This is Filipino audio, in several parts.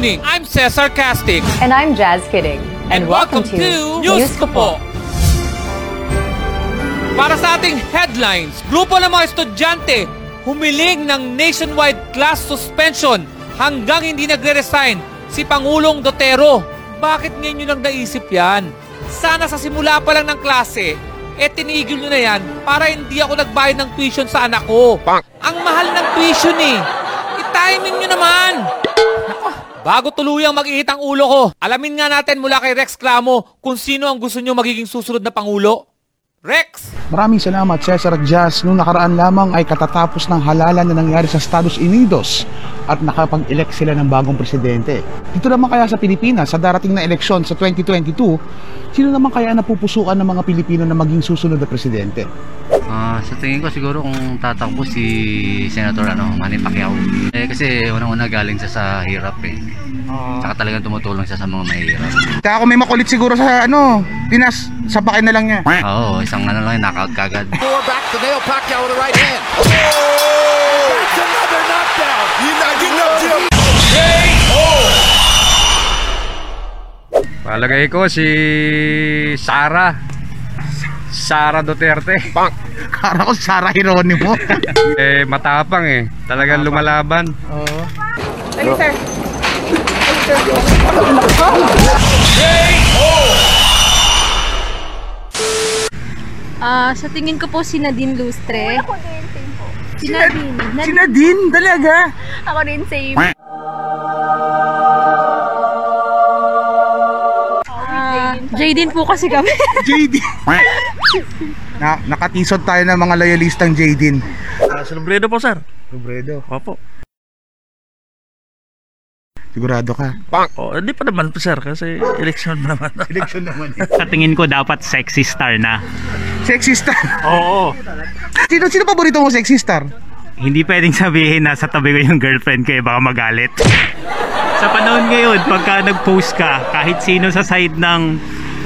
Evening, I'm Cesar Castic. And I'm Jazz Kidding. And, welcome, to News ko po. Para sa ating headlines, grupo ng mga estudyante humiling ng nationwide class suspension hanggang hindi nagre-resign si Pangulong Dotero. Bakit ngayon nyo lang naisip yan? Sana sa simula pa lang ng klase, eh tinigil nyo na yan para hindi ako nagbayad ng tuition sa anak ko. Ang mahal ng tuition eh. I-timing nyo naman. Bago tuluyang mag-ihit ang ulo ko, alamin nga natin mula kay Rex Clamo kung sino ang gusto nyo magiging susunod na Pangulo. Rex! Maraming salamat Cesar Jazz. Nung nakaraan lamang ay katatapos ng halalan na nangyari sa Estados Unidos at nakapag-elect sila ng bagong presidente. Dito naman kaya sa Pilipinas, sa darating na eleksyon sa 2022, sino naman kaya napupusukan ng mga Pilipino na maging susunod na presidente? Ah, sa tingin ko siguro kung tatakbo si Senator ano, Manny Pacquiao. Eh kasi unang-una galing siya sa hirap eh. Saka talagang tumutulong siya sa mga mahihirap. Kaya ako may makulit siguro sa ano, Pinas, sapakin na lang niya. Oo, isang ano lang, knockout kagad. Four back to nail Pacquiao with the right hand. Oh! That's another knockdown. You not getting up, Jim. Palagay ko si Sara. Sara Duterte. Kara ko Sara Hieronimo. eh matapang eh. Talagang lumalaban. Oo. Ah, sa tingin ko po si Nadine Lustre. Ako din, same po. Si Nadine. Nad- Si Nadine, talaga. ako din, same. Ah, Jaden po kasi kami. JD. na, nakatisod tayo ng mga loyalistang Jadin. Uh, Salubredo po, sir. Robredo, Opo. sigurado ka. Oh, hindi pa naman po, sir, kasi election pa naman. Election naman eh. Sa tingin ko dapat sexy star na. Sexy star. Oo. Sino, sino paborito mo sexy star? Hindi pwedeng sabihin na sa tabi ko yung girlfriend ko eh, baka magalit. sa panahon ngayon, pagka nag-post ka, kahit sino sa side ng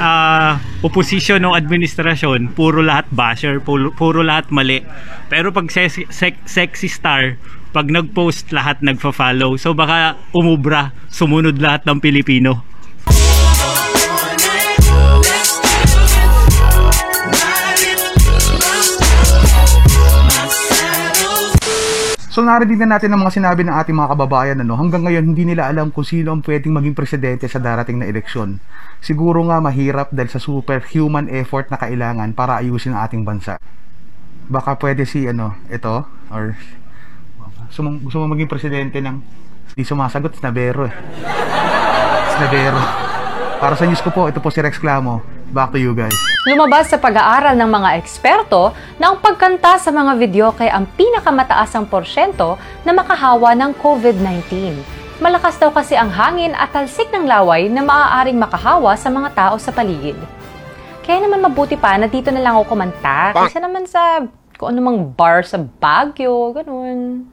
ah, oposisyon ng administrasyon, puro lahat basher, puro, puro lahat mali. Pero pag sexy, sex- sexy star, pag nag-post lahat nagfa-follow. So baka umubra, sumunod lahat ng Pilipino. So narinig na natin ang mga sinabi ng ating mga kababayan ano, hanggang ngayon hindi nila alam kung sino ang pwedeng maging presidente sa darating na eleksyon. Siguro nga mahirap dahil sa superhuman effort na kailangan para ayusin ang ating bansa. Baka pwede si ano, ito or mo, gusto mo maging presidente ng di sumasagot, snabero eh. Snabero. Para sa news ko po, ito po si Rex Clamo. Back to you guys. Lumabas sa pag-aaral ng mga eksperto na ang pagkanta sa mga video kay ang pinakamataasang porsyento na makahawa ng COVID-19. Malakas daw kasi ang hangin at talsik ng laway na maaaring makahawa sa mga tao sa paligid. Kaya naman mabuti pa na dito na lang ako kumanta kaysa naman sa kung anumang bar sa Baguio, ganun.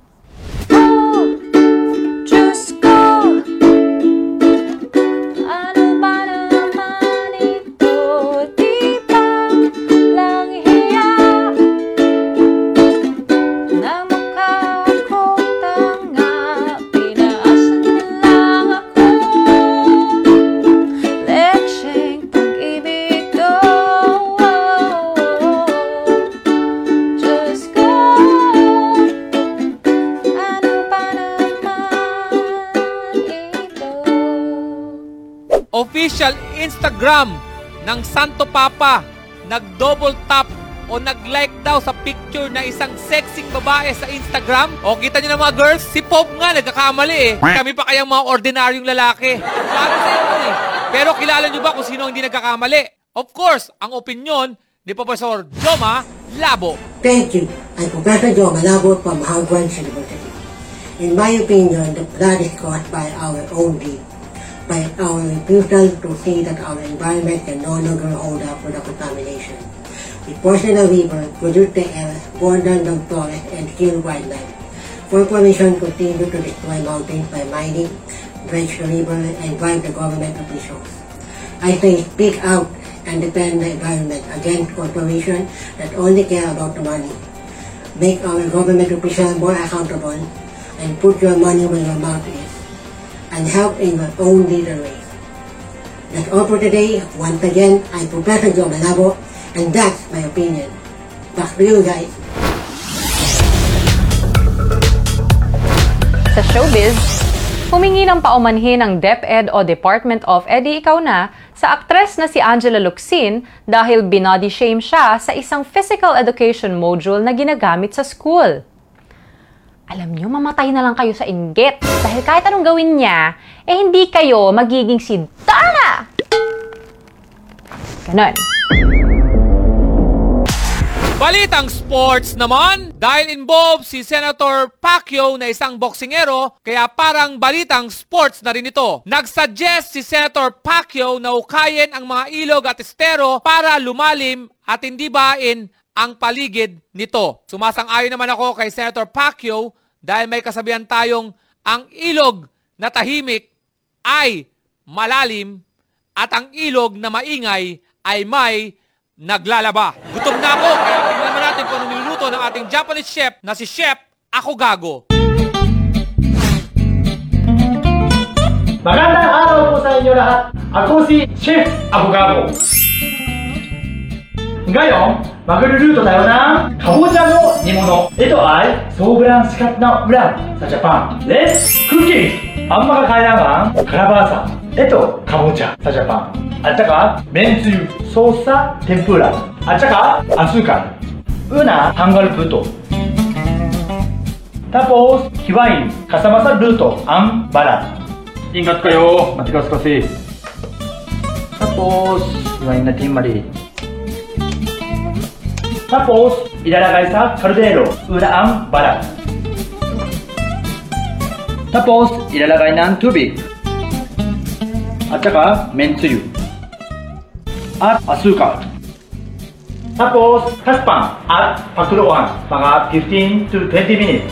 Official Instagram ng Santo Papa nag-double tap o nag-like daw sa picture na isang sexy babae sa Instagram. O kita nyo na mga girls, si Pope nga nagkakamali eh. Kami pa kayang mga ordinaryong lalaki. Sabi sa inyo eh. Pero kilala nyo ba kung sino ang hindi nagkakamali? Of course, ang opinion ni Professor Joma Labo. Thank you. I'm Professor Joe Malabo from Howard University. In my opinion, the flood is caused by our own deed, by our refusal to see that our environment can no longer hold up to the contamination. The river, pollute the air, down the forest, and kill wildlife. Corporations continue to destroy mountains by mining, dredge the river, and bribe the government officials. I say speak out and defend the environment against corporations that only care about the money. Make our government officials more accountable and put your money where your mouth is and help in your own little ways. That's all for today. Once again, I'm Professor Joe Malabo and that's my opinion. Back to you guys. Sa showbiz, humingi ng paumanhin ng DepEd o Department of Edi Ikaw Na sa aktres na si Angela Luxin dahil binody shame siya sa isang physical education module na ginagamit sa school. Alam nyo, mamatay na lang kayo sa inggit dahil kahit anong gawin niya, eh hindi kayo magiging si Dana! Ganon. Balitang sports naman, dahil involved si Senator Pacquiao na isang boksingero, kaya parang balitang sports na rin ito. Nagsuggest si Senator Pacquiao na ukayin ang mga ilog at estero para lumalim at hindi bain ang paligid nito. Sumasang-ayon naman ako kay Senator Pacquiao dahil may kasabihan tayong ang ilog na tahimik ay malalim at ang ilog na maingay ay may naglalaba. Gutom na ako, kaya tingnan natin kung ano niluluto ng ating Japanese chef na si Chef Ako Gago. Magandang araw po sa inyo lahat. Ako si Chef Abogado. Ngayon, マグルルートだよな。かぼちゃの煮物。えと愛ソーブランスカッナウランサジャパン。レッツ。クッキー。あんまが階段マンカラバーサえとかぼちゃサジャパン。あったか？めんつゆ。ソーサ天ぷら。あったか？アスーカンウハンガルプート。タポース。ヒワイン。カサマサルート。アンバラ。인가까いタポース。카ワインナティンマリー Tapos, ilalagay sa kaldero, una ang balat. Tapos, ilalagay ng tubig. At saka, mentsuyu. At asukal. Tapos, taspan at pagtuluan, mga 15 to 20 minutes.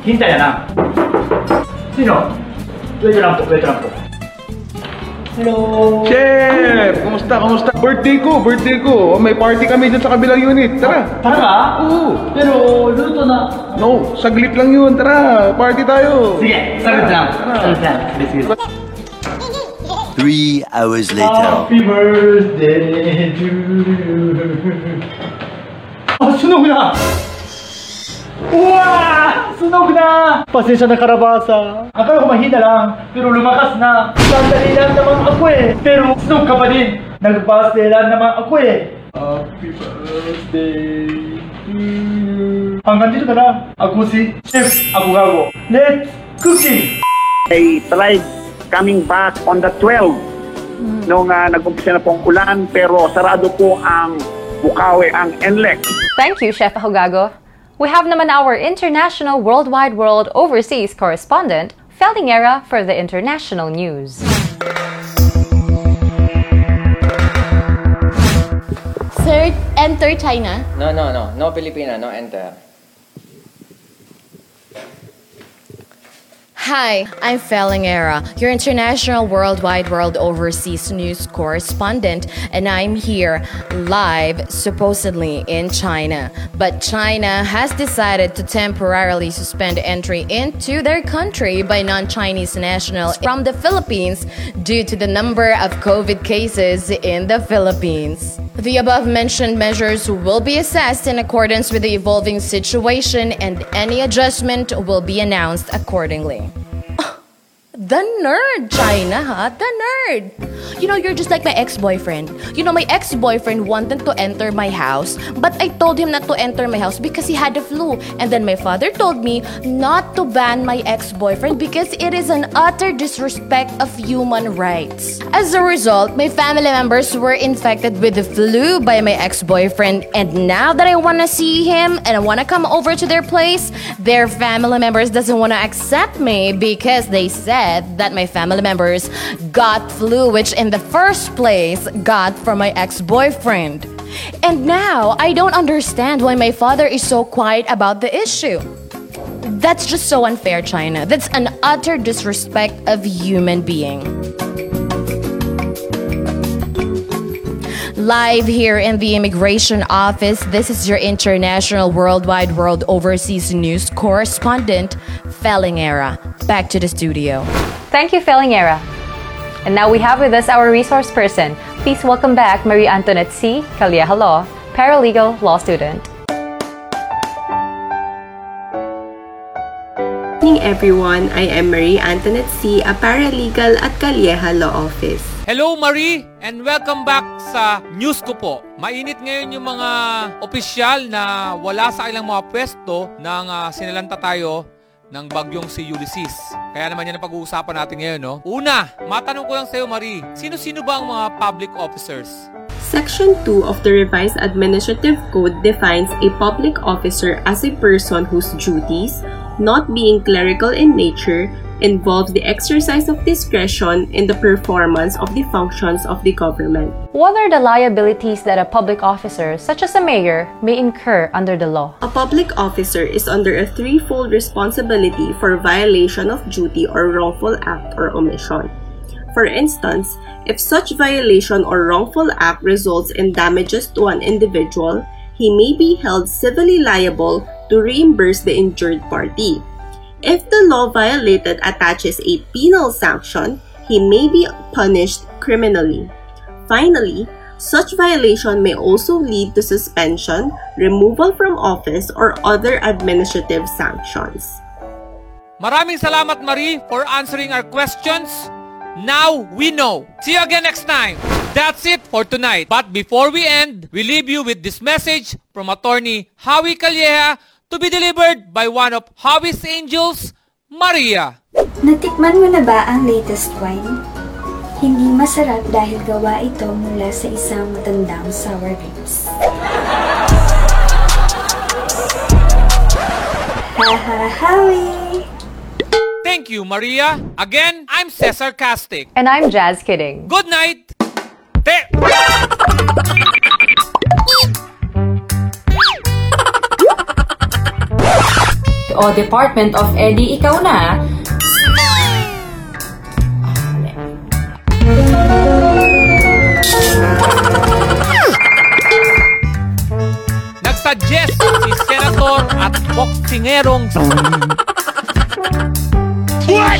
Hintay na. Sino? Wait lang po, wait lang po. Hello! Chef! Kumusta? Kumusta? Birthday ko, birthday ko. Oh, may party kami dyan sa kabilang unit. Tara. Tara ka? Oo. Pero, luto na. No, saglit lang yun. Tara, party tayo. Sige, saglit lang. Saglit lang. Sige. Three hours later. Happy birthday to you. Ah, sunog na! Wow! Sunog na! Pasensya na karabasa. Akala ko mahina lang, pero lumakas na. Sandali lang naman ako eh. Pero sunog ka pa din. Nagbase lang naman ako eh. Happy birthday to you. Hanggang dito na lang. Ako si Chef Abogado. Let's cooking! I tried coming back on the 12 nung uh, nag-umpisa na pong ulan pero sarado po ang Bukawi, ang NLEX. Thank you, Chef Ahogago. We have naman our international worldwide world overseas correspondent, Feldingera for the international news. Sir, enter China. No, no, no. No Filipina, no enter. Hi, I'm Felingera, your international worldwide world overseas news correspondent, and I'm here live, supposedly in China. But China has decided to temporarily suspend entry into their country by non Chinese nationals from the Philippines due to the number of COVID cases in the Philippines. The above mentioned measures will be assessed in accordance with the evolving situation, and any adjustment will be announced accordingly. The nerd, China, ha? The nerd. You know, you're just like my ex-boyfriend. You know, my ex-boyfriend wanted to enter my house, but I told him not to enter my house because he had the flu. And then my father told me not to ban my ex-boyfriend because it is an utter disrespect of human rights. As a result, my family members were infected with the flu by my ex-boyfriend, and now that I want to see him and I want to come over to their place, their family members doesn't want to accept me because they said that my family members got flu, which in the first place got from my ex-boyfriend. And now I don't understand why my father is so quiet about the issue. That's just so unfair, China. That's an utter disrespect of human being. Live here in the immigration office, this is your international, worldwide, world overseas news correspondent, Fellingera. Back to the studio. Thank you, Felingera. And now we have with us our resource person. Please welcome back Marie Antoinette C. Law, paralegal law student. Good evening everyone. I am Marie Antoinette C., a paralegal at Calieja Law Office. Hello Marie and welcome back sa news ko po. Mainit ngayon yung mga opisyal na wala sa ilang mga pwesto nang uh, sinalanta tayo ng bagyong si Ulysses. Kaya naman yan ang pag-uusapan natin ngayon, no? Una, matanong ko lang sa'yo, Marie. Sino-sino ba ang mga public officers? Section 2 of the Revised Administrative Code defines a public officer as a person whose duties, not being clerical in nature, involves the exercise of discretion in the performance of the functions of the government. What are the liabilities that a public officer, such as a mayor, may incur under the law? A public officer is under a threefold responsibility for violation of duty or wrongful act or omission. For instance, if such violation or wrongful act results in damages to an individual, he may be held civilly liable to reimburse the injured party. If the law violated attaches a penal sanction, he may be punished criminally. Finally, such violation may also lead to suspension, removal from office, or other administrative sanctions. Maraming salamat, Marie, for answering our questions. Now we know. See you again next time. That's it for tonight. But before we end, we leave you with this message from attorney Howie Calleja to be delivered by one of Howie's angels, Maria. Natikman mo na ba ang latest wine? Hindi masarap dahil gawa ito mula sa isang matandang sour grapes. Haha, Howie! Thank you, Maria. Again, I'm Cesar Castic. And I'm Jazz Kidding. Good night. Te- O Department of Eddie, ikaw na. Nagsuggest si Senator at boksingerong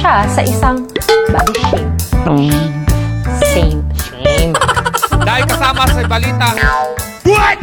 siya sa isang body shape. Same shame. dahil kasama sa balita. What?